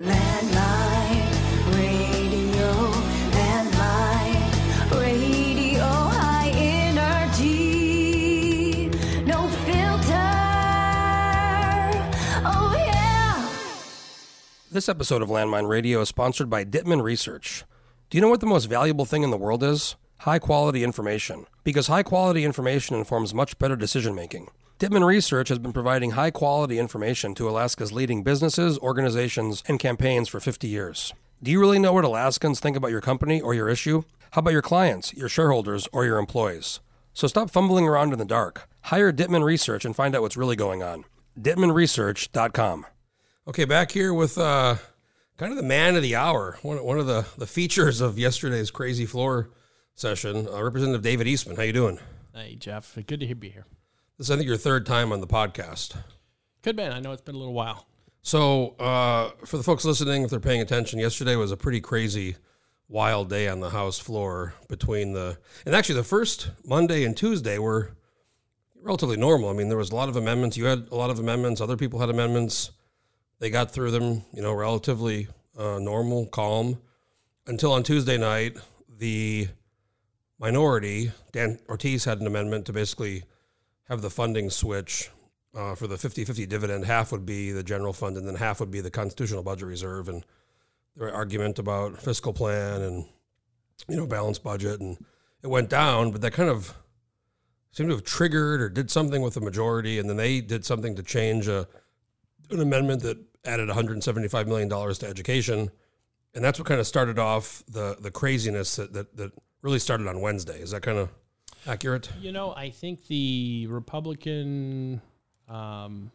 Radio, radio, high energy, no filter. Oh yeah. This episode of Landmine Radio is sponsored by Dittman Research. Do you know what the most valuable thing in the world is? High quality information. Because high quality information informs much better decision making. Dittman Research has been providing high quality information to Alaska's leading businesses, organizations, and campaigns for 50 years. Do you really know what Alaskans think about your company or your issue? How about your clients, your shareholders, or your employees? So stop fumbling around in the dark. Hire Dittman Research and find out what's really going on. DittmanResearch.com. Okay, back here with uh, kind of the man of the hour, one, one of the, the features of yesterday's crazy floor session, uh, Representative David Eastman. How you doing? Hey, Jeff. Good to be here. This is, I think, your third time on the podcast. Could be. I know it's been a little while. So, uh, for the folks listening, if they're paying attention, yesterday was a pretty crazy, wild day on the House floor between the, and actually the first Monday and Tuesday were relatively normal. I mean, there was a lot of amendments. You had a lot of amendments. Other people had amendments. They got through them, you know, relatively uh, normal, calm, until on Tuesday night, the minority, Dan Ortiz had an amendment to basically have the funding switch uh, for the 50-50 dividend. Half would be the general fund, and then half would be the constitutional budget reserve. And their argument about fiscal plan and you know balanced budget, and it went down. But that kind of seemed to have triggered or did something with the majority, and then they did something to change a, an amendment that added 175 million dollars to education, and that's what kind of started off the the craziness that that, that really started on Wednesday. Is that kind of accurate? You know, I think the Republican, um,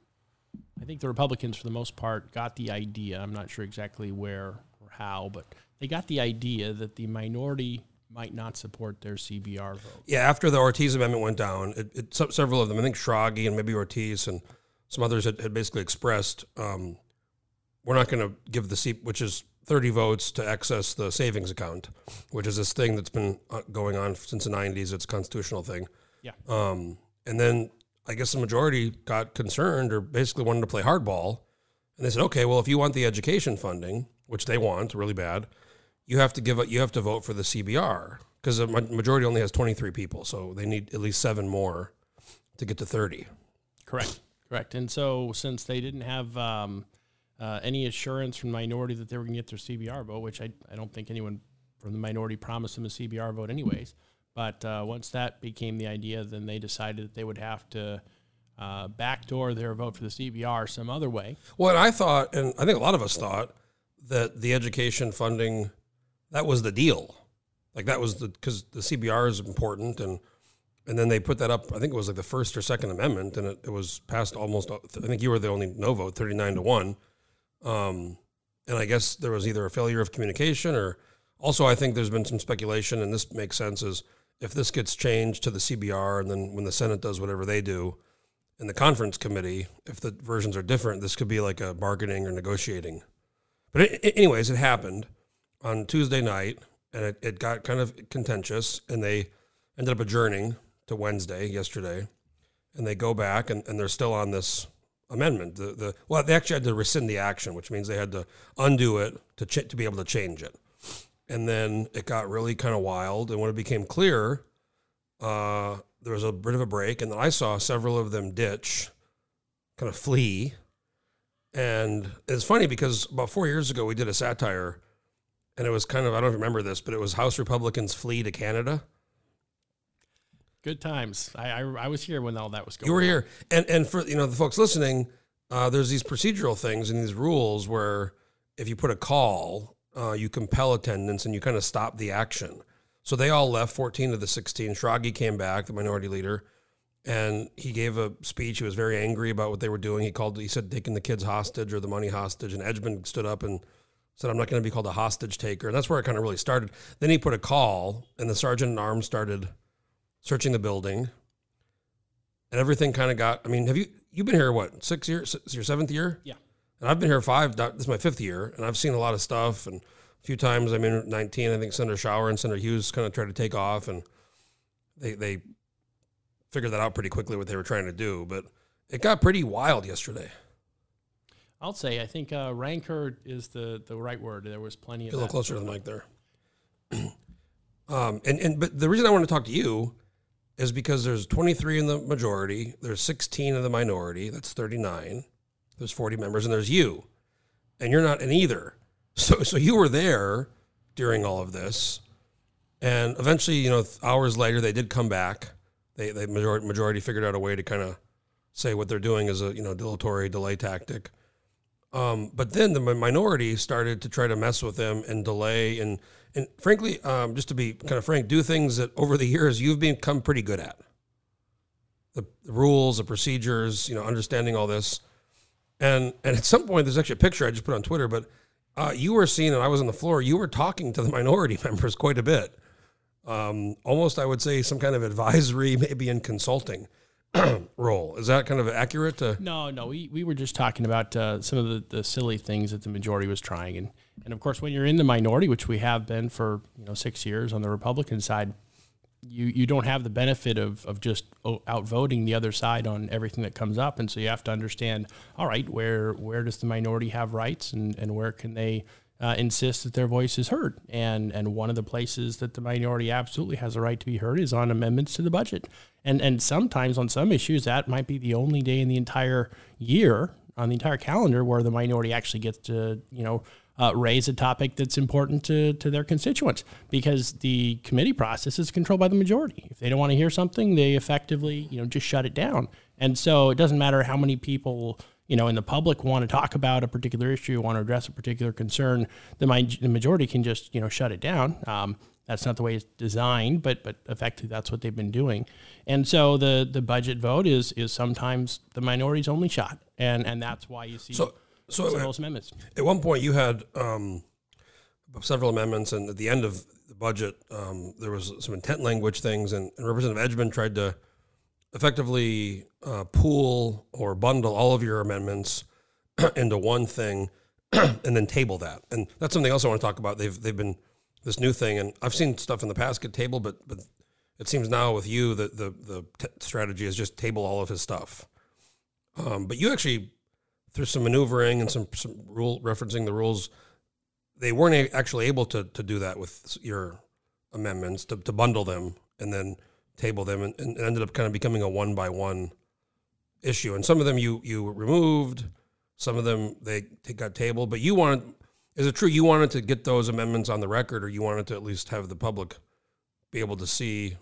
I think the Republicans, for the most part, got the idea. I'm not sure exactly where or how, but they got the idea that the minority might not support their CBR vote. Yeah, after the Ortiz amendment went down, it, it, several of them, I think Schrage and maybe Ortiz and some others had, had basically expressed, um, we're not going to give the seat, which is 30 votes to access the savings account, which is this thing that's been uh, going on since the 90s. It's a constitutional thing. Yeah. Um, and then I guess the majority got concerned or basically wanted to play hardball. And they said, okay, well, if you want the education funding, which they want really bad, you have to give it, you have to vote for the CBR because the majority only has 23 people. So they need at least seven more to get to 30. Correct. Correct. And so, since they didn't have um, uh, any assurance from minority that they were going to get their CBR vote, which I, I don't think anyone from the minority promised them a CBR vote, anyways. But uh, once that became the idea, then they decided that they would have to uh, backdoor their vote for the CBR some other way. Well, I thought, and I think a lot of us thought that the education funding, that was the deal. Like that was the, because the CBR is important and, and then they put that up, I think it was like the first or second amendment and it, it was passed almost, I think you were the only no vote, 39 to one. Um, and I guess there was either a failure of communication or also I think there's been some speculation and this makes sense is if this gets changed to the CBR and then when the Senate does whatever they do in the conference committee, if the versions are different, this could be like a bargaining or negotiating. But it, anyways, it happened on Tuesday night and it, it got kind of contentious and they ended up adjourning to Wednesday yesterday and they go back and, and they're still on this amendment. The, the well, they actually had to rescind the action, which means they had to undo it to ch- to be able to change it. And then it got really kind of wild. And when it became clear, uh, there was a bit of a break, and then I saw several of them ditch, kind of flee. And it's funny because about four years ago we did a satire, and it was kind of I don't remember this, but it was House Republicans flee to Canada. Good times. I, I, I was here when all that was going. You were on. here, and and for you know the folks listening, uh, there's these procedural things and these rules where if you put a call, uh, you compel attendance and you kind of stop the action. So they all left, 14 of the 16. Schrage came back, the minority leader, and he gave a speech. He was very angry about what they were doing. He called, he said, taking the kids hostage or the money hostage. And Edgmon stood up and said, I'm not going to be called a hostage taker. And that's where it kind of really started. Then he put a call, and the sergeant at arms started searching the building. And everything kind of got, I mean, have you, you've been here, what, six years? Is your seventh year? Yeah. And I've been here five, this is my fifth year, and I've seen a lot of stuff. And a few times I'm in 19, I think Senator Shower and Senator Hughes kind of tried to take off, and they, they figured that out pretty quickly what they were trying to do. But it got pretty wild yesterday. I'll say I think uh, rancor is the the right word. There was plenty of Get a little closer to the mic there. um, and and but the reason I want to talk to you is because there's 23 in the majority, there's 16 in the minority, that's 39. There's 40 members, and there's you, and you're not in either. So so you were there during all of this, and eventually, you know, hours later, they did come back. They they majority majority figured out a way to kind of say what they're doing is a you know dilatory delay tactic. Um, but then the minority started to try to mess with them and delay and and frankly, um, just to be kind of frank, do things that over the years you've become pretty good at. The, the rules, the procedures, you know, understanding all this, and and at some point, there's actually a picture I just put on Twitter, but uh, you were seen, and I was on the floor. You were talking to the minority members quite a bit, um, almost I would say some kind of advisory, maybe in consulting role. Is that kind of accurate? To, No, no, we, we were just talking about uh, some of the, the silly things that the majority was trying, and and of course, when you're in the minority, which we have been for you know six years on the Republican side, you you don't have the benefit of of just outvoting the other side on everything that comes up, and so you have to understand, all right, where where does the minority have rights, and and where can they uh, insist that their voice is heard. And and one of the places that the minority absolutely has a right to be heard is on amendments to the budget. And and sometimes on some issues that might be the only day in the entire year on the entire calendar where the minority actually gets to you know. Uh, raise a topic that's important to, to their constituents because the committee process is controlled by the majority. If they don't want to hear something, they effectively, you know, just shut it down. And so it doesn't matter how many people you know, in the public want to talk about a particular issue, want to address a particular concern, the, the majority can just, you know, shut it down. Um, that's not the way it's designed, but but effectively that's what they've been doing. And so the the budget vote is is sometimes the minority's only shot, and and that's why you see so so some those amendments. At one point, you had um, several amendments, and at the end of the budget, um, there was some intent language things, and, and Representative Edgmon tried to effectively uh, pool or bundle all of your amendments into one thing, and then table that. And that's something else I want to talk about. They've they've been this new thing, and I've seen stuff in the past get table, but but it seems now with you that the the t- strategy is just table all of his stuff. Um, but you actually through some maneuvering and some, some rule referencing the rules, they weren't a- actually able to, to do that with your amendments to, to bundle them and then table them and, and ended up kind of becoming a one by one issue. And some of them you you removed, some of them they, they got tabled. But you wanted, is it true you wanted to get those amendments on the record, or you wanted to at least have the public be able to see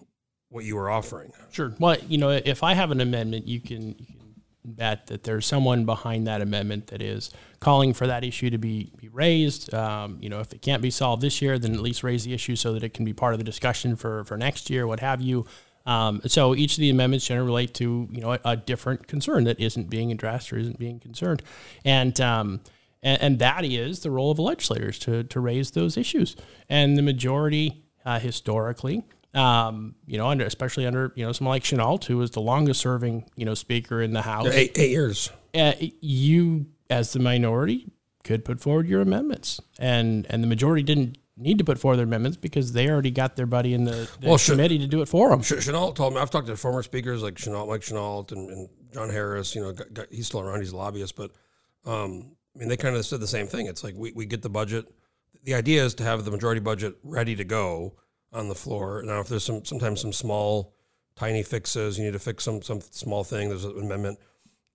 what you were offering? Sure. Well, you know, if I have an amendment, you can, you can bet that there's someone behind that amendment that is calling for that issue to be, be raised. Um, you know, if it can't be solved this year, then at least raise the issue so that it can be part of the discussion for, for next year, what have you. Um, so each of the amendments generally relate to you know a, a different concern that isn't being addressed or isn't being concerned, and um, and, and that is the role of legislators to to raise those issues. And the majority uh, historically um, you know, under especially under you know someone like Chenault, who was the longest serving you know speaker in the House. Eight, eight years. Uh, you, as the minority, could put forward your amendments, and and the majority didn't need to put forward their amendments because they already got their buddy in the, the Well, committee to do it for them. Ch- Chenault told me I've talked to former speakers like Chenault, Mike Chenault, and, and John Harris. You know, got, got, he's still around. He's a lobbyist, but um, I mean, they kind of said the same thing. It's like we, we get the budget. The idea is to have the majority budget ready to go on the floor. Now, if there's some sometimes some small, tiny fixes, you need to fix some some small thing. There's an amendment.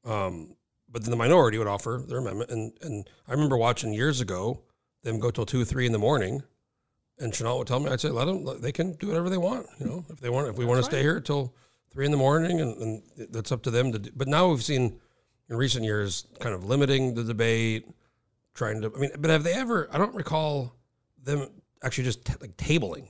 Um, but then the minority would offer their amendment, and and I remember watching years ago them go till two, three in the morning and Chenault would tell me, I'd say, let them, they can do whatever they want. You know, if they want, if we want to stay here till three in the morning and, and that's up to them to do. But now we've seen in recent years kind of limiting the debate, trying to, I mean, but have they ever, I don't recall them actually just t- like tabling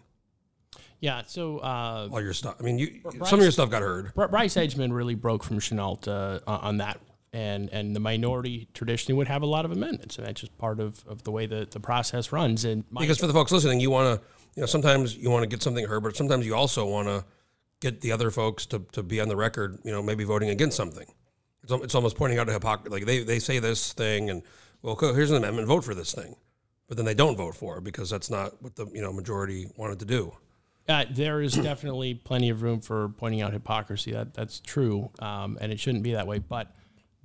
Yeah. So uh, all your stuff. I mean, you, Bryce- some of your stuff got heard. Bryce Edgmon really broke from Chenault uh, on that. And, and the minority traditionally would have a lot of amendments, and that's just part of, of the way the, the process runs. And my, Because for the folks listening, you want to, you know, sometimes you want to get something heard, but sometimes you also want to get the other folks to, to be on the record, you know, maybe voting against something. It's, it's almost pointing out a hypocrisy. Like they, they say this thing and, well, here's an amendment, vote for this thing. But then they don't vote for it because that's not what the, you know, majority wanted to do. Uh, there is definitely plenty of room for pointing out hypocrisy. That that's true, um, and it shouldn't be that way. But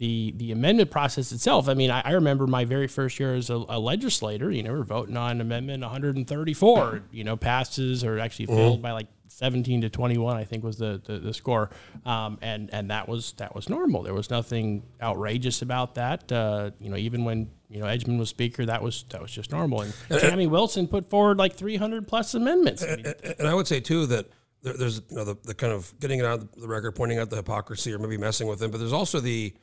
the the amendment process itself. I mean, I, I remember my very first year as a, a legislator. You know, we we're voting on Amendment 134. You know, passes or actually failed by like 17 to 21. I think was the the, the score, um, and and that was that was normal. There was nothing outrageous about that. Uh, you know, even when you know Edgmon was speaker, that was that was just normal. And Tammy Wilson put forward like 300 plus amendments. I mean, And I would say too that there, there's you know the, the kind of getting it out of the record, pointing out the hypocrisy, or maybe messing with them. But there's also the,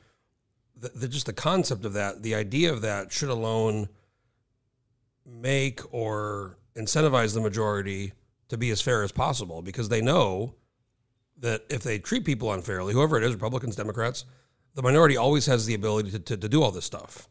the, the just the concept of that, the idea of that should alone make or incentivize the majority to be as fair as possible because they know that if they treat people unfairly, whoever it is, Republicans, Democrats, the minority always has the ability to, to, to do all this stuff.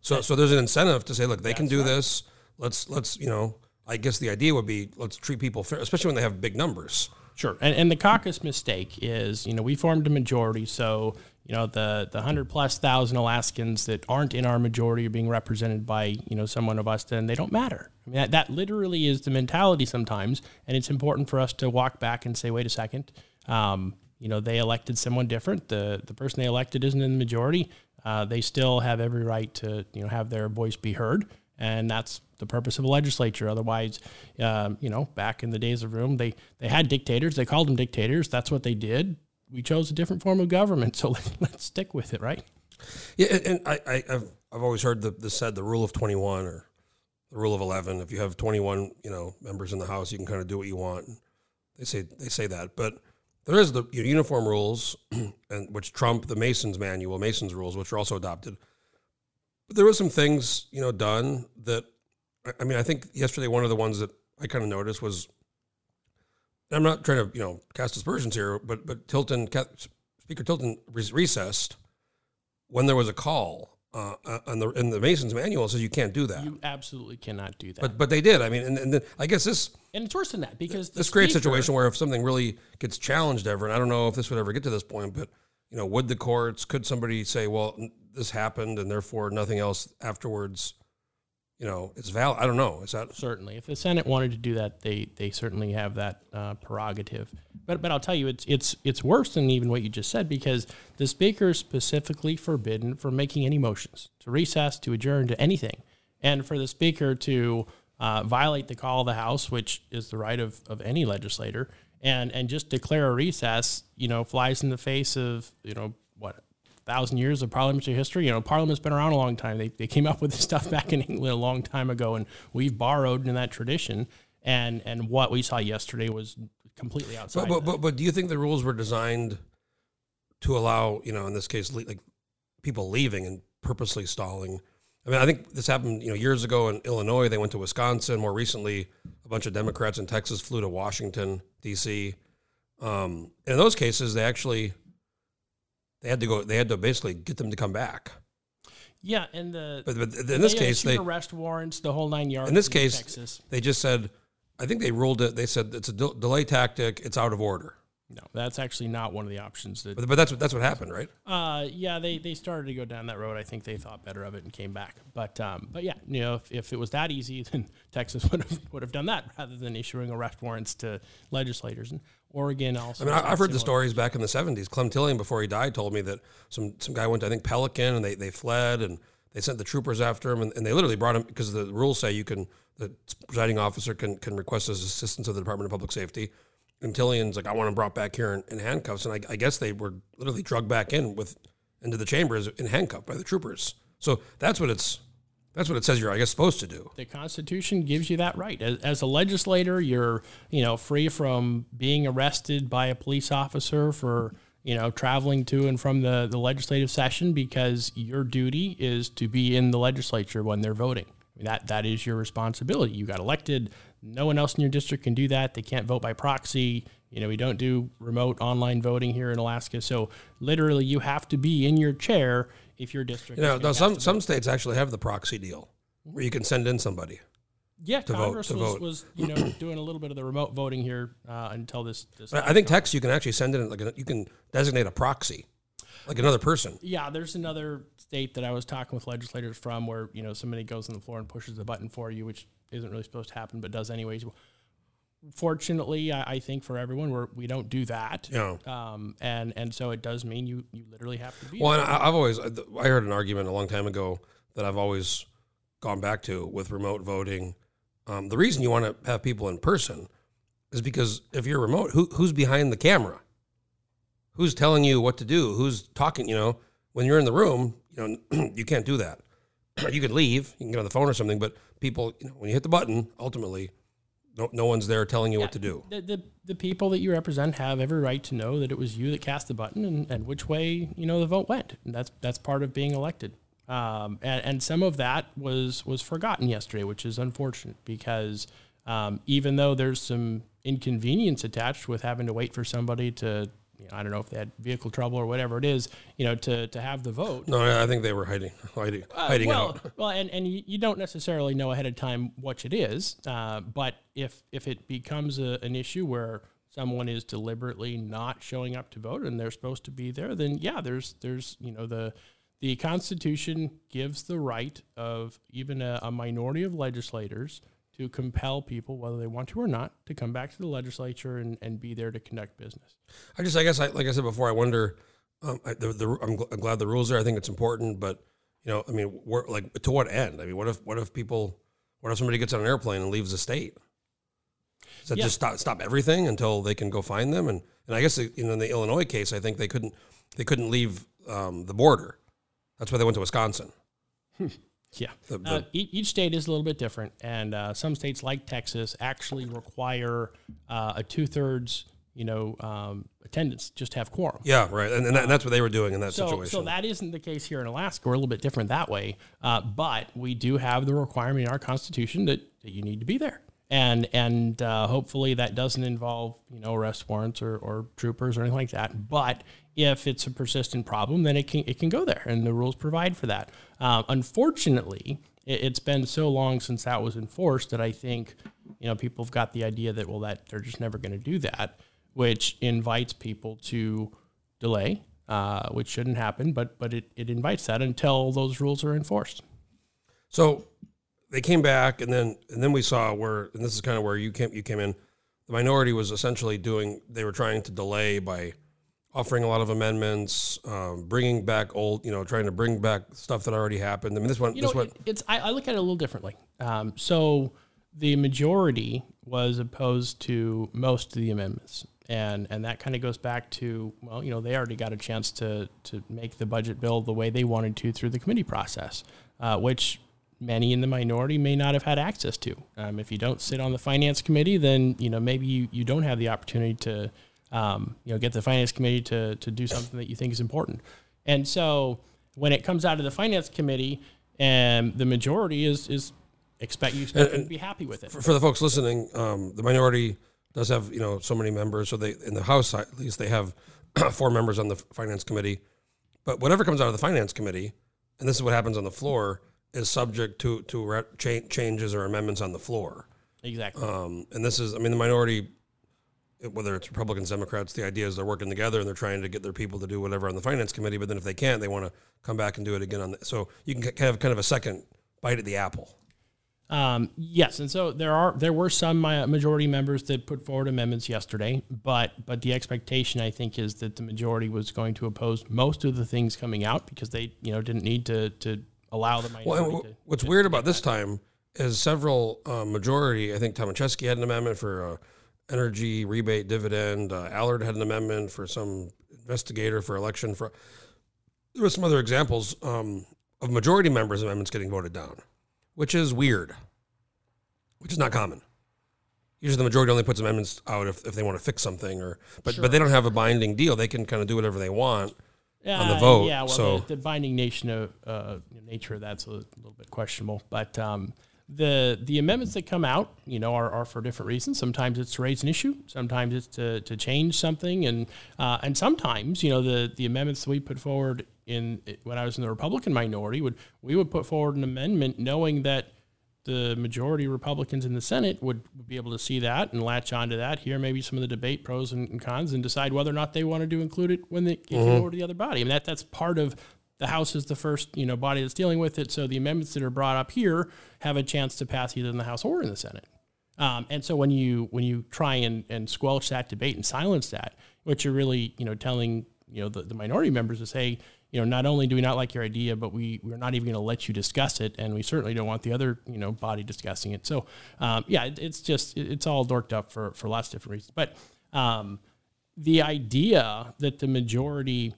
So, so there's an incentive to say, look, they can do this. Let's, let's, you know, I guess the idea would be let's treat people fair, especially when they have big numbers. Sure. And, and the caucus mistake is, you know, we formed a majority. So, you know, the, the 100 plus thousand Alaskans that aren't in our majority are being represented by, you know, someone of us, then they don't matter. I mean, that, that literally is the mentality sometimes. And it's important for us to walk back and say, wait a second, um, you know, they elected someone different. The, the person they elected isn't in the majority. Uh, they still have every right to, you know, have their voice be heard and that's the purpose of a legislature. Otherwise, um, you know, back in the days of Rome, they they had dictators. They called them dictators. That's what they did. We chose a different form of government, so let, let's stick with it, right? Yeah, and- I, I, I've always heard the, the said the rule of twenty one or the rule of eleven. If you have twenty one, you know, members in the House, you can kind of do what you want. They say they say that, but there is the uniform rules, and which trump the Masons manual, Masons rules, which are also adopted. But there was some things you know done that I mean I think yesterday one of the ones that I kind of noticed was I'm not trying to you know cast aspersions here, but but Tilton Speaker Tilton recessed when there was a call uh, uh, on the in the Masons manual says you can't do that. You absolutely cannot do that. but but they did. I mean, and, and then I guess this and it's worse than that because this creates a situation where if something really gets challenged ever, and I don't know if this would ever get to this point, but you know, would the courts could somebody say, well, this happened and therefore nothing else afterwards, you know, it's valid. I don't know. Is that Certainly, if the Senate wanted to do that, they they certainly have that uh, prerogative. But but I'll tell you, it's it's it's worse than even what you just said because the speaker is specifically forbidden from making any motions to recess, to adjourn, to anything, and for the speaker to uh, violate the call of the House, which is the right of, of any legislator, and and just declare a recess, you know, flies in the face of you know what thousand years of parliamentary history. You know, Parliament's been around a long time. They, they came up with this stuff back in England a long time ago, and we've borrowed in that tradition. And and what we saw yesterday was completely outside. But, but, but, but do you think the rules were designed to allow, you know, in this case, le- like people leaving and purposely stalling? I mean, I think this happened, you know, years ago in Illinois. They went to Wisconsin. More recently, a bunch of Democrats in Texas flew to Washington D.C. Um, in those cases, they actually they had to go. They had to basically get them to come back. yeah, and the But, but in this they case, they arrest warrants, the whole nine yards. in this case Texas. they just said, I think they ruled it. They said it's a del- delay tactic. It's out of order. No, that's actually not one of the options. That But, but that's what that's what happened, right? Uh, yeah, they, they started to go down that road. I think they thought better of it and came back. But um, but yeah, you know, if, if it was that easy, then Texas would have would have done that rather than issuing arrest warrants to legislators. And Oregon also. I mean, I've heard the stories back in the '70s. Clem Tillion, before he died, told me that some some guy went to I think Pelican, and they, they fled, and they sent the troopers after him, and, and they literally brought him because the rules say you can the presiding officer can can request his assistance of the Department of Public Safety. And Tillion's like, I want him brought back here in, in handcuffs, and I, I guess they were literally drugged back in with into the chambers in handcuffed by the troopers. So that's what it's that's what it says you're I guess supposed to do. The Constitution gives you that right. As, as a legislator, you're you know free from being arrested by a police officer for you know traveling to and from the, the legislative session because your duty is to be in the legislature when they're voting. I mean, that that is your responsibility. You got elected. No one else in your district can do that. They can't vote by proxy. You know, we don't do remote online voting here in Alaska. So literally, you have to be in your chair if your district. You know, is some some states actually have the proxy deal where you can send in somebody. Yeah, vote- Congress to was, vote. was you know doing a little bit of the remote voting here uh, until this. this I I think Texas, you can actually send in like a, you can designate a proxy, like another person. yeah, there's another state that I was talking with legislators from where you know somebody goes on the floor and pushes the button for you, which isn't really supposed to happen, but does anyways. Fortunately, I, I think for everyone, we're, we don't do that. Yeah. Um, and and so it does mean you you literally have to be. Well, I, I've always I heard an argument a long time ago that I've always gone back to with remote voting. Um, the reason you want to have people in person is because if you're remote, who, who's behind the camera? Who's telling you what to do? Who's talking? You know, when you're in the room, you know, you can't do that. you could leave, you can get on the phone or something, but people, you know, when you hit the button, ultimately, no, no one's there telling you what to do. the, the the people that you represent have every right to know that it was you that cast the button and, and which way you know the vote went. And that's that's part of being elected. Um, and, and some of that was was forgotten yesterday, which is unfortunate because um, even though there's some inconvenience attached with having to wait for somebody to you know, I don't know if they had vehicle trouble or whatever it is, you know, to, to have the vote. No, I think they were hiding, hiding, hiding well, out. well, and, and you, you don't necessarily know ahead of time what it is, uh, but if if it becomes a, an issue where someone is deliberately not showing up to vote and they're supposed to be there, then yeah, there's there's you know the the Constitution gives the right of even a, a minority of legislators to compel people, whether they want to or not, to come back to the legislature and, and be there to conduct business. I just, I guess, I, like I said before, I wonder. Um, I, the, the, I'm, gl- I'm glad the rules are. I think it's important, but you know, I mean, like to what end? I mean, what if, what if people, what if somebody gets on an airplane and leaves the state? That Yeah. just stop, stop everything until they can go find them? And and I guess you know, in the Illinois case, I think they couldn't, they couldn't leave um, the border. That's why they went to Wisconsin. Yeah. The- the- Uh, each, each state is a little bit different, and uh, some states like Texas actually require uh, a two thirds, you know, um, attendance just to have quorum. Yeah, right. And, and, that, and that's what they were doing in that So, situation. so that isn't the case here in Alaska. We're a little bit different that way, uh, but we do have the requirement in our constitution that, that you need to be there, and and uh, hopefully that doesn't involve you know arrest warrants or, or troopers or anything like that. But if it's a persistent problem, then it can it can go there, and the rules provide for that. Um, unfortunately, it, it's been so long since that was enforced that I think you know people have got the idea that well that they're just never going to do that, which invites people to delay, uh, which shouldn't happen, but but it, it invites that until those rules are enforced. So they came back, and then and then we saw where, and this is kind of where you came you came in. The minority was essentially doing. They were trying to delay by offering a lot of amendments, um, bringing back old, you know, trying to bring back stuff that already happened. I mean, this one, You this know, one, it- it's I, I look at it a little differently. Um, so the majority was opposed to most of the amendments, and and that kind of goes back to well, you know, they already got a chance to to make the budget bill the way they wanted to through the committee process, uh, which many in the minority may not have had access to. Um, if you don't sit on the finance committee, then you know maybe you, you don't have the opportunity to um, you know get the finance committee to to do something that you think is important. And so when it comes out of the finance committee, and the majority is is expect you expect to be happy with it. for, for the folks listening, um, the minority does have you know so many members. So they in the House at least they have four members on the finance committee. But whatever comes out of the finance committee, and this is what happens on the floor, is subject to to re- cha- changes or amendments on the floor. Exactly. Um, and this is, I mean, the minority, whether it's Republicans, Democrats, the idea is they're working together and they're trying to get their people to do whatever on the finance committee. But then if they can't, they want to come back and do it again on the. So you can have kind of a second bite at the apple. Um, yes, and so there are there were some majority members that put forward amendments yesterday, but but the expectation I think is that the majority was going to oppose most of the things coming out because they you know didn't need to to allow the minority. Well, to, what's to- weird about this time is several uh, majority. I think Tomaszewski had an amendment for uh, energy rebate dividend. Uh, Allard had an amendment for some investigator for election. For there were some other examples um, of majority members' amendments getting voted down, which is weird, which is not common. Usually, the majority only puts amendments out if, if they want to fix something, or but but they don't have a binding deal. They can kind of do whatever they want. on the Uh, vote, Yeah, well, so- the, the binding nation of uh, nature of that's a little bit questionable. But um, the the amendments that come out, you know, are, are for different reasons. Sometimes it's to raise an issue. Sometimes it's to, to change something, and uh, and sometimes you know the the amendments that we put forward in when I was in the Republican minority would we would put forward an amendment knowing that the majority Republicans in the Senate would, would be able to see that and latch onto that, hear maybe some of the debate pros and, and cons, and decide whether or not they wanted to include it when they it came over to the other body. I mean, that that's part of the House is the first you know body that's dealing with it. So the amendments that are brought up here have a chance to pass either in the House or in the Senate. Um, and so when you when you try and, and squelch that debate and silence that, what you're really you know telling you know the, the minority members is hey you know not only do we not like your idea but we we're not even going to let you discuss it and we certainly don't want the other you know body discussing it so um, yeah it, it's just it- it's all dorked up for for lots of different reasons but um, the idea that the majority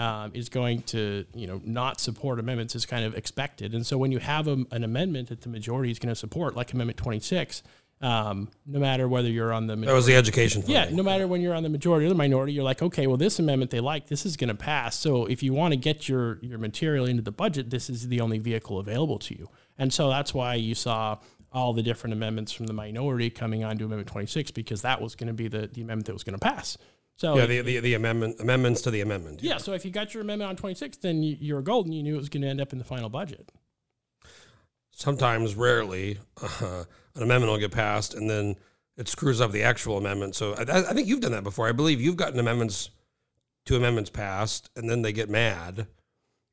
um, is going to, you know, not support amendments is kind of expected. And so when you have a, an amendment that the majority is going to support, like Amendment 26, um, no matter whether you're on the That was the education. yeah, funding. no matter when you're on the majority or the minority, you're like, okay, well, this amendment they like, this is going to pass. So if you want to get your your material into the budget, this is the only vehicle available to you. And so that's why you saw all the different amendments from the minority coming onto Amendment 26 because that was going to be the, the amendment that was going to pass. So Yeah, the, the, the amendment amendments to the amendment. yeah, so if you got your amendment on 26, then you, you were golden. You knew it was going to end up in the final budget. Sometimes, rarely, uh, an amendment will get passed, and then it screws up the actual amendment. So I, I think you've done that before. I believe you've gotten amendments, two amendments passed, and then they get mad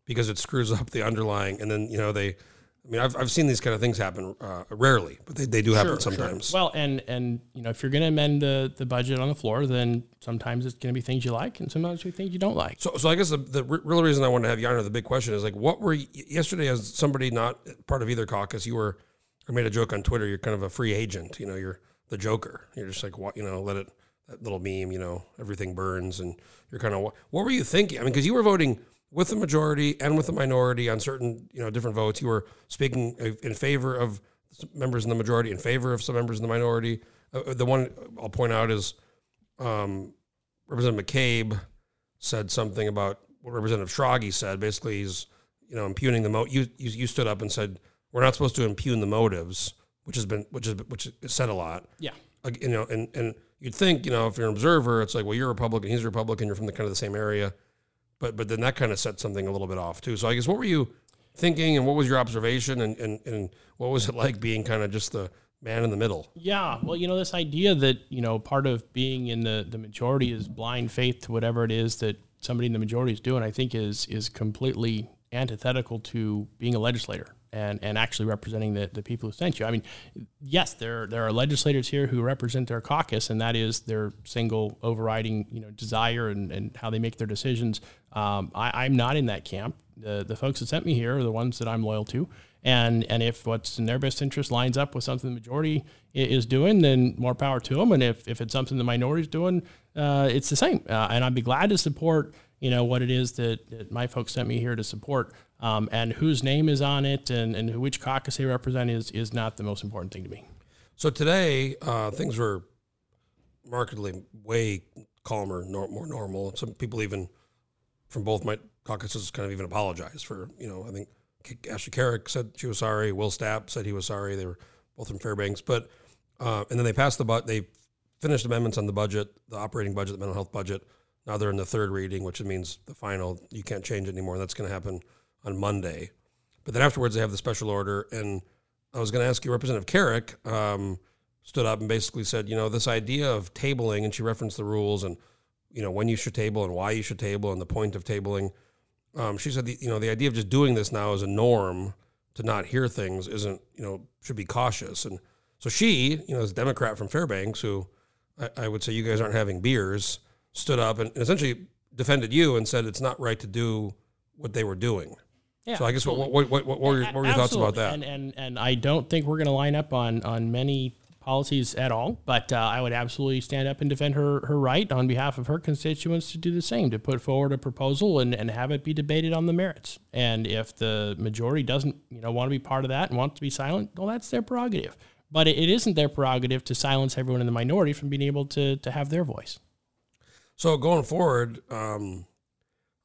because it screws up the underlying, and then you know they. I mean, I've, I've seen these kind of things happen uh, rarely, but they, they do happen sometimes. Well, and and you know, if you're going to amend the, the budget on the floor, then sometimes it's going to be things you like, and sometimes you things you don't like. So, so I guess the, the real reason I want to have you on, or the big question is like, what were you, yesterday as somebody not part of either caucus? You were, I made a joke on Twitter. You're kind of a free agent. You know, you're the Joker. You're just like, what, you know, let it that little meme. You know, everything burns, and you're kind of what, what were you thinking? I mean, because you were voting with the majority and with the minority on certain, you know, different votes. You were speaking in favor of members in the majority, in favor of some members in the minority. Uh, the one I'll point out is um, Representative McCabe said something about what Representative Schrage said. Basically, he's you know impugning the mo. You, you you stood up and said we're not supposed to impugn the motives, which has been which is which is said a lot. Yeah. You know, and and you'd think you know if you're an observer, it's like well you're a Republican, he's a Republican, you're from the kind of the same area, but but then that kind of set something a little bit off too. So I guess what were you thinking, and what was your observation, and and, and what was it like being kind of just the man in the middle? Yeah, well, you know, this idea that you know part of being in the the majority is blind faith to whatever it is that somebody in the majority is doing. I think is is completely antithetical to being a legislator and and actually representing the, the people who sent you. I mean, yes, there there are legislators here who represent their caucus, and that is their single overriding you know desire and, and how they make their decisions. Um, I, I'm not in that camp. The the folks that sent me here are the ones that I'm loyal to. And and if what's in their best interest lines up with something the majority is doing, then more power to them. And if, if it's something the minority is doing, uh, it's the same. Uh, and I'd be glad to support you know what it is that, that my folks sent me here to support. Um, and whose name is on it and, and which caucus they represent is is not the most important thing to me. So today, uh, things were markedly way calmer, nor, more normal. Some people even from both my caucuses kind of even apologized for, you know, I think Ashley Carrick said she was sorry. Will Stapp said he was sorry. They were both from Fairbanks. But, uh, and then they passed the, but they finished amendments on the budget, the operating budget, the mental health budget. Now they're in the third reading, which means the final, you can't change it anymore. That's going to happen on Monday. But then afterwards, they have the special order. And I was going to ask you, Representative Carrick um, stood up and basically said, you know, this idea of tabling, and she referenced the rules and, you know, when you should table and why you should table and the point of tabling. Um, she said, the, you know, the idea of just doing this now as a norm to not hear things isn't, you know, should be cautious. And so she, you know, as a Democrat from Fairbanks, who I, I would say you guys aren't having beers, stood up and, and essentially defended you and said it's not right to do what they were doing. Yeah, So I guess what, what, what, what, what were your, what were your thoughts about that? And, and and I don't think we're going to line up on on many policies at all. But uh, I would absolutely stand up and defend her her right on behalf of her constituents to do the same, to put forward a proposal and, and have it be debated on the merits. And if the majority doesn't, you know, want to be part of that and want to be silent, well, that's their prerogative. But it, it isn't their prerogative to silence everyone in the minority from being able to to have their voice. So going forward, um,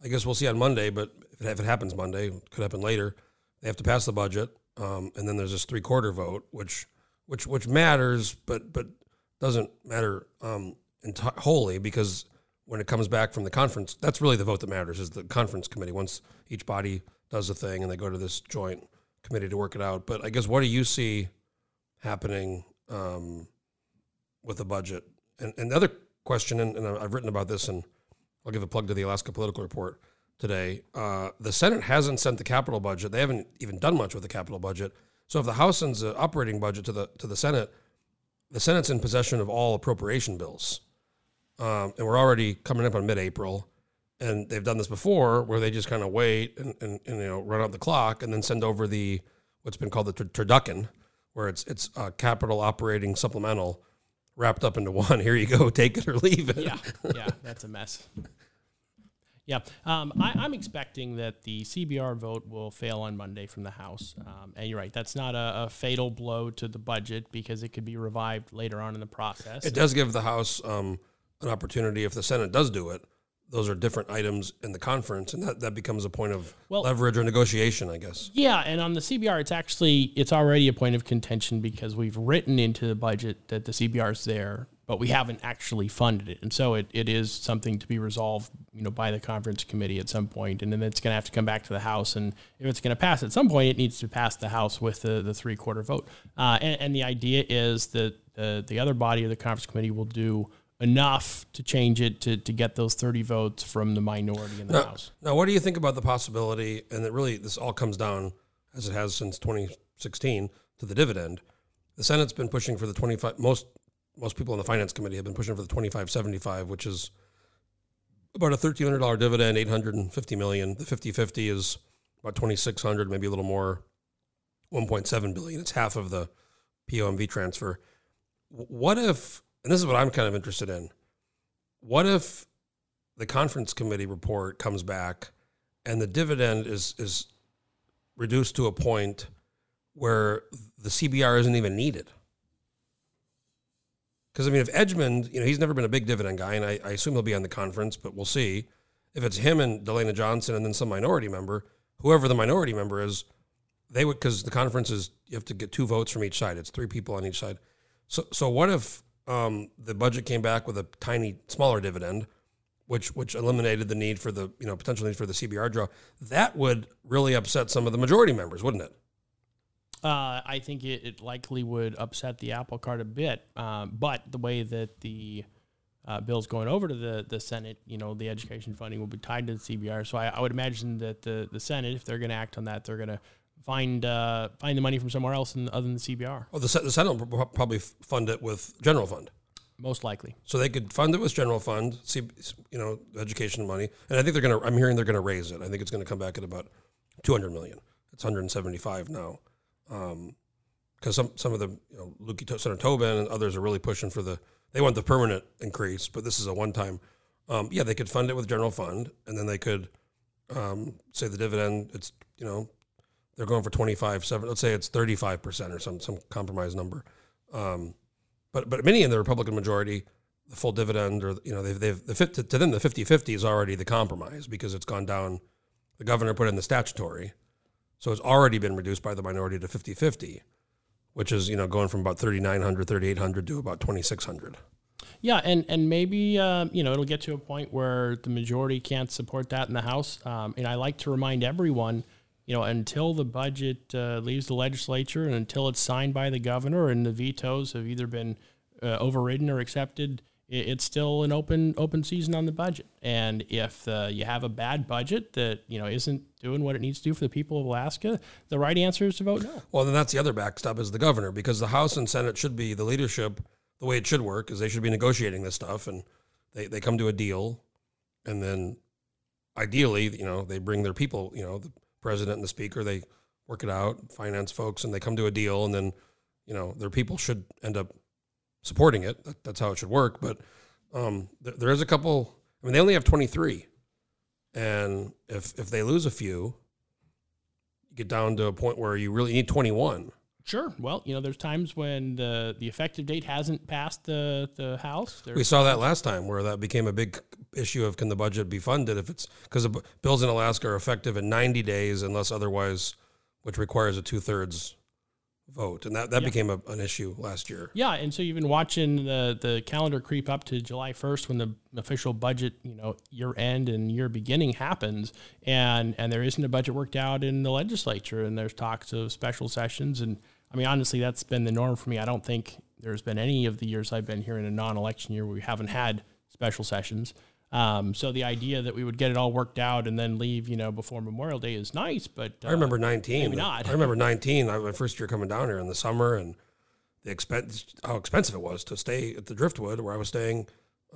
I guess we'll see on Monday. But if it, happens Monday, could happen later. They have to pass the budget, um, and then there's this three quarter vote, which which which matters, but but doesn't matter um, enti- wholly because when it comes back from the conference, that's really the vote that matters. Is the conference committee once each body does a thing and they go to this joint committee to work it out. But I guess what do you see happening um, with the budget? And, and the other question, and, and I've written about this, and I'll give a plug to the Alaska Political Report today. Uh, the Senate hasn't sent the capital budget; they haven't even done much with the capital budget. So if the House sends an operating budget to the to the Senate, the Senate's in possession of all appropriation bills, um, and we're already coming up on mid-April, and they've done this before where they just kind of wait and, and, and you know run out the clock and then send over the what's been called the tur- turducken, where it's it's uh, capital operating supplemental wrapped up into one. Here you go, take it or leave it. Yeah, yeah, that's a mess. Yeah, um, I, I'm expecting that the CBR vote will fail on Monday from the House. Um, and you're right, that's not a, a fatal blow to the budget because it could be revived later on in the process. It does give the House um, an opportunity if the Senate does do it. Those are different items in the conference, and that, that becomes a point of Well- leverage or negotiation, I guess. Yeah, and on the CBR, it's actually it's already a point of contention because we've written into the budget that the CBR is there, but we haven't actually funded it, and so it, it is something to be resolved, you know, by the conference committee at some point, and then it's going to have to come back to the House, and if it's going to pass at some point, it needs to pass the House with the, the three quarter vote, uh, and, and the idea is that the the other body of the conference committee will do enough to change it to, to get those 30 votes from the minority in the Now, House. now, what do you think about the possibility, and that really this all comes down, as it has since 2016, to the dividend? The Senate's been pushing for the 25, most most people in the Finance Committee have been pushing for the 2575, which is about a $1,300 dividend, 850 million. The 50-50 is about 2,600, maybe a little more, 1.7 billion. It's half of the POMV transfer. What if, and this is what I'm kind of interested in, what if the conference committee report comes back and the dividend is is reduced to a point where the CBR isn't even needed? Because I mean, if Edgmon, you know, he's never been a big dividend guy, and I, I assume he'll be on the conference, but we'll see. If it's him and DeLena Johnson and then some minority member, whoever the minority member is, they would because the conference is you have to get two votes from each side. It's three people on each side. So so what if um, the budget came back with a tiny smaller dividend, which which eliminated the need for the you know potential need for the CBR draw? That would really upset some of the majority members, wouldn't it? Uh, I think it, it likely would upset the apple cart a bit. Um, but the way that the uh, bill's going over to the, the Senate, you know, the education funding will be tied to the CBR. So I, I would imagine that the, the Senate, if they're going to act on that, they're going to find uh, find the money from somewhere else in, other than the CBR, Well, the, the Senate will probably fund it with general fund. most likely. So they could fund it with general fund, see, you know, education money, and I think they're going to. I'm hearing they're going to raise it. I think it's going to come back at about 200 million. It's 175 now, because some some of the you know, Lukey, To- Senator Tobin and others are really pushing for the. They want the permanent increase, but this is a one time. Um, yeah, they could fund it with general fund, and then they could um, say the dividend. It's you know, they're going for 25, seven. Let's say it's 35 percent or some some compromise number. Um, but but many in the Republican majority, the full dividend or you know they've they've the to, to them the 50-50 is already the compromise because it's gone down. The governor put in the statutory, so it's already been reduced by the minority to 50-50, which is you know going from about 3,900, 3,800 to about 2,600. Yeah, and and maybe uh, you know it'll get to a point where the majority can't support that in the House. Um, and I like to remind everyone, you know, until the budget uh, leaves the legislature and until it's signed by the governor and the vetoes have either been uh, overridden or accepted, it's still an open open season on the budget. And if uh, you have a bad budget that you know isn't doing what it needs to do for the people of Alaska, the right answer is to vote no. Well, then that's the other backstop is the governor because the House and Senate should be the leadership. The way it should work is they should be negotiating this stuff, and they, they come to a deal, and then ideally, you know, they bring their people, you know, the president and the speaker, they work it out, finance folks, and they come to a deal, and then, you know, their people should end up supporting it. That, that's how it should work. But um, there, there is a couple. I mean, they only have twenty three, and if if they lose a few, you get down to a point where you really need twenty one. Sure. Well, you know, there's times when the the effective date hasn't passed the the House. There's We saw that last time where that became a big issue of can the budget be funded if it's because the bills in Alaska are effective in 90 days unless otherwise, which requires a two thirds vote. And that, that Yeah. became a, an issue last year. Yeah, and so you've been watching the the calendar creep up to July 1st when the official budget, you know, year end and year beginning happens, and and there isn't a budget worked out in the legislature, and there's talks of special sessions, and I mean honestly, that's been the norm for me. I don't think there's been any of the years I've been here in a non-election year where we haven't had special sessions. Um, so the idea that we would get it all worked out and then leave, you know, before Memorial Day is nice, but uh, I remember 19. maybe not. I remember 19. I, my first year coming down here in the summer and the expense, how expensive it was to stay at the Driftwood where I was staying,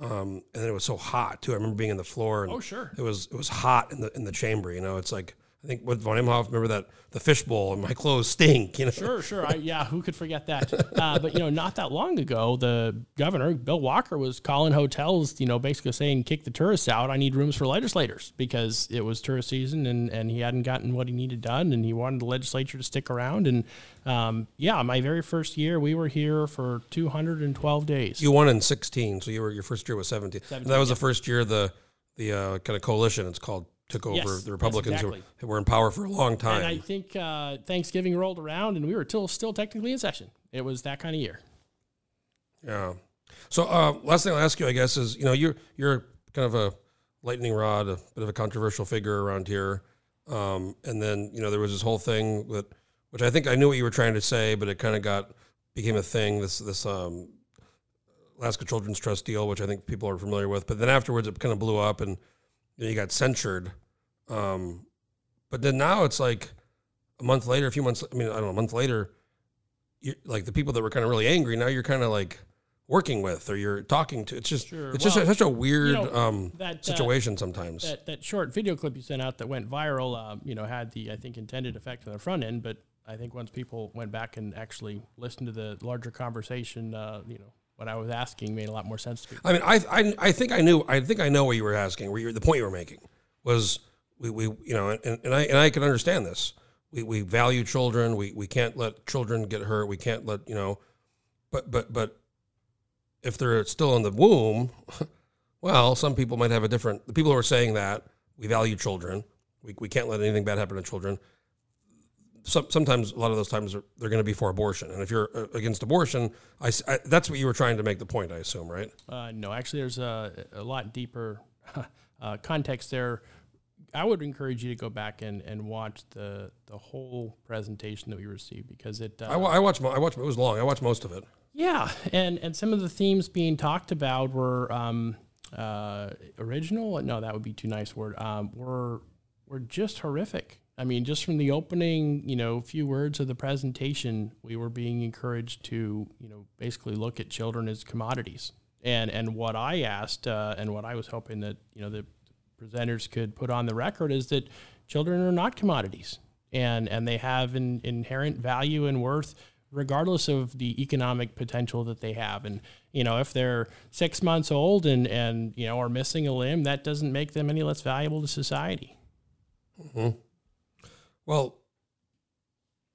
um, and then it was so hot too. I remember being in the floor. And Oh, sure. It was it was hot in the in the chamber. You know, it's like I think with von Imhoff. Remember that the fishbowl and my clothes stink. You know, Sure, sure. I, yeah, who could forget that? Uh, but you know, not that long ago, the governor Bill Walker was calling hotels, you know, basically saying, "Kick the tourists out. I need rooms for legislators because it was tourist season and and he hadn't gotten what he needed done, and he wanted the legislature to stick around." And um, yeah, my very first year, we were here for 212 days. You won in 16, so you were your first year was 17. and 17, that was the first year the the uh, kind of coalition it's called took over Yes, the Republicans who- exactly. who were in power for a long time. and I think uh, Thanksgiving rolled around, and we were still still technically in session. It was that kind of year. yeah. So uh, last thing I'll ask you, I guess, is you know you're you're kind of a lightning rod, a bit of a controversial figure around here, um, and then you know there was this whole thing that which I think I knew what you were trying to say, but it kind of got became a thing. This this um, Alaska Children's Trust deal, which I think people are familiar with, but then afterwards it kind of blew up and you, you got censured. Um, but then now it's like a month later, a few months. I mean, I don't know, a month later, you like the people that were kind of really angry. Now you're kind of like working with or you're talking to. It's just Sure. it's just Well, such a weird know, um, that, uh, situation sometimes. that that short video clip you sent out that went viral, um, you know, had the I think intended effect on the front end, but I think once people went back and actually listened to the larger conversation, uh, you know, what I was asking made a lot more sense to me. I mean, I, I, I think I knew. I think I know what you were asking. Where you, the point you were making was we, we you know, and, and I and I can understand this. We, we value children. We, we can't let children get hurt. We can't let you know, but but but if they're still in the womb, well, some people might have a different. The people who are saying that we value children. We, we can't let anything bad happen to children. Some, sometimes a lot of those times are, they're going to be for abortion, and if you're uh, against abortion, I, I- that's what you were trying to make the point. I assume, right? Uh, no, actually, there's a, a lot deeper uh, context there. I would encourage you to go back and, and watch the the whole presentation that we received because it. Uh, I, I watched. I watched. It was long. I watched most of it. Yeah, and and some of the themes being talked about were um, uh, original. No, that would be too nice word. Um, were were just horrific. I mean, just from the opening, you know, few words of the presentation, we were being encouraged to, you know, basically look at children as commodities. And and what I asked, uh, and what I was hoping that you know the presenters could put on the record is that children are not commodities, and and they have an inherent value and worth regardless of the economic potential that they have. And you know, if they're six months old and and you know are missing a limb, that doesn't make them any less valuable to society. Well,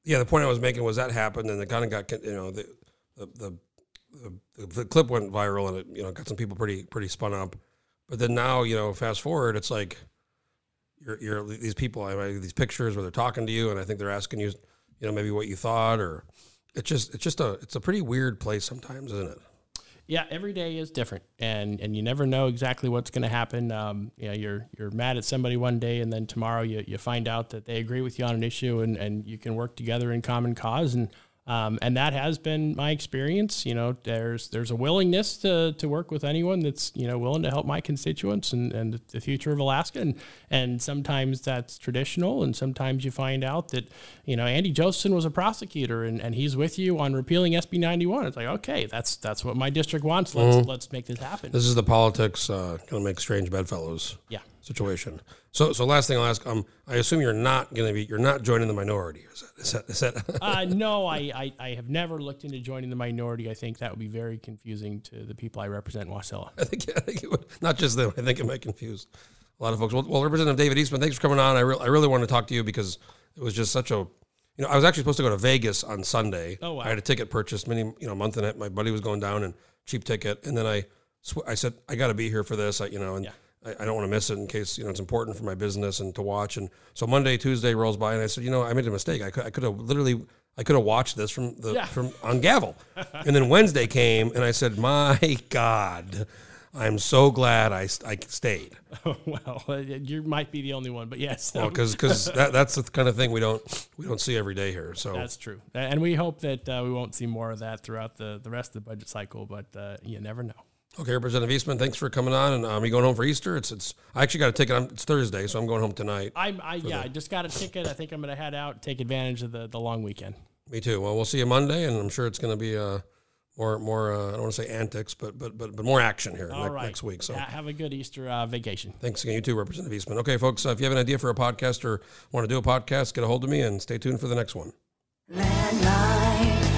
yeah. The point I was making was that happened, and it kind of got you know the the the, the, the clip went viral, and it you know got some people pretty pretty spun up. But then now you know, fast forward, it's like you're you're these people. I these pictures where they're talking to you, and I think they're asking you, you know, maybe what you thought, or it's just it's just a it's a pretty weird place sometimes, isn't it? Yeah, every day is different, and and you never know exactly what's going to happen. Um, you know, you're you're mad at somebody one day, and then tomorrow you, you find out that they agree with you on an issue, and, and you can work together in common cause, and um, and that has been my experience. You know, there's there's a willingness to, to work with anyone that's you know willing to help my constituents and, and the future of Alaska, and and sometimes that's traditional, and sometimes you find out that you know Andy Josephson was a prosecutor, and, and he's with you on repealing SB 91. It's like okay, that's that's what my district wants. Let's let's make this happen. This is the politics uh, going to make strange bedfellows Yeah. Situation. So so last thing I'll ask, um, I assume you're not going to be you're not joining the minority. Is that is that, is that Uh, no, I, I, I have never looked into joining the minority. I think that would be very confusing to the people I represent in Wasilla. I think I think it would not just them. I think it might confuse a lot of folks. Well, well Representative David Eastman, thanks for coming on. I, re- I really want to talk to you because it was just such a, you know, I was actually supposed to go to Vegas on Sunday. Oh, wow. I had a ticket purchased many, you know, a month and a, my buddy was going down and cheap ticket, and then I, I said I got to be here for this, I, you know, and. Yeah. I, I don't want to miss it in case you know it's important for my business and to watch. And so Monday, Tuesday rolls by, and I said, you know, I made a mistake. I could, I could have literally, I could have watched this from the Yeah. from on Gavel. and then Wednesday came, and I said, my God, I'm so glad I, I stayed. well, uh, you might be the only one, but yes, Well, because that, that's the kind of thing we don't we don't see every day here. So that's true. And we hope that uh, we won't see more of that throughout the, the rest of the budget cycle, but uh, you never know. Okay, Representative Eastman, thanks for coming on. And um, you going home for Easter? It's it's I actually got a ticket. I'm, it's Thursday, so I'm going home tonight. I, I yeah, I just got a ticket. I think I'm going to head out, take advantage of the, the long weekend. Me too. Well, we'll see you Monday, and I'm sure it's going to be uh, more more. Uh, I don't want to say antics, but but but but more action here ne- right. next week. So. Ha- have a good Easter uh, vacation. Thanks again, you too, Representative Eastman. Okay, folks, uh, if you have an idea for a podcast or want to do a podcast, get a hold of me and stay tuned for the next one. Landmine.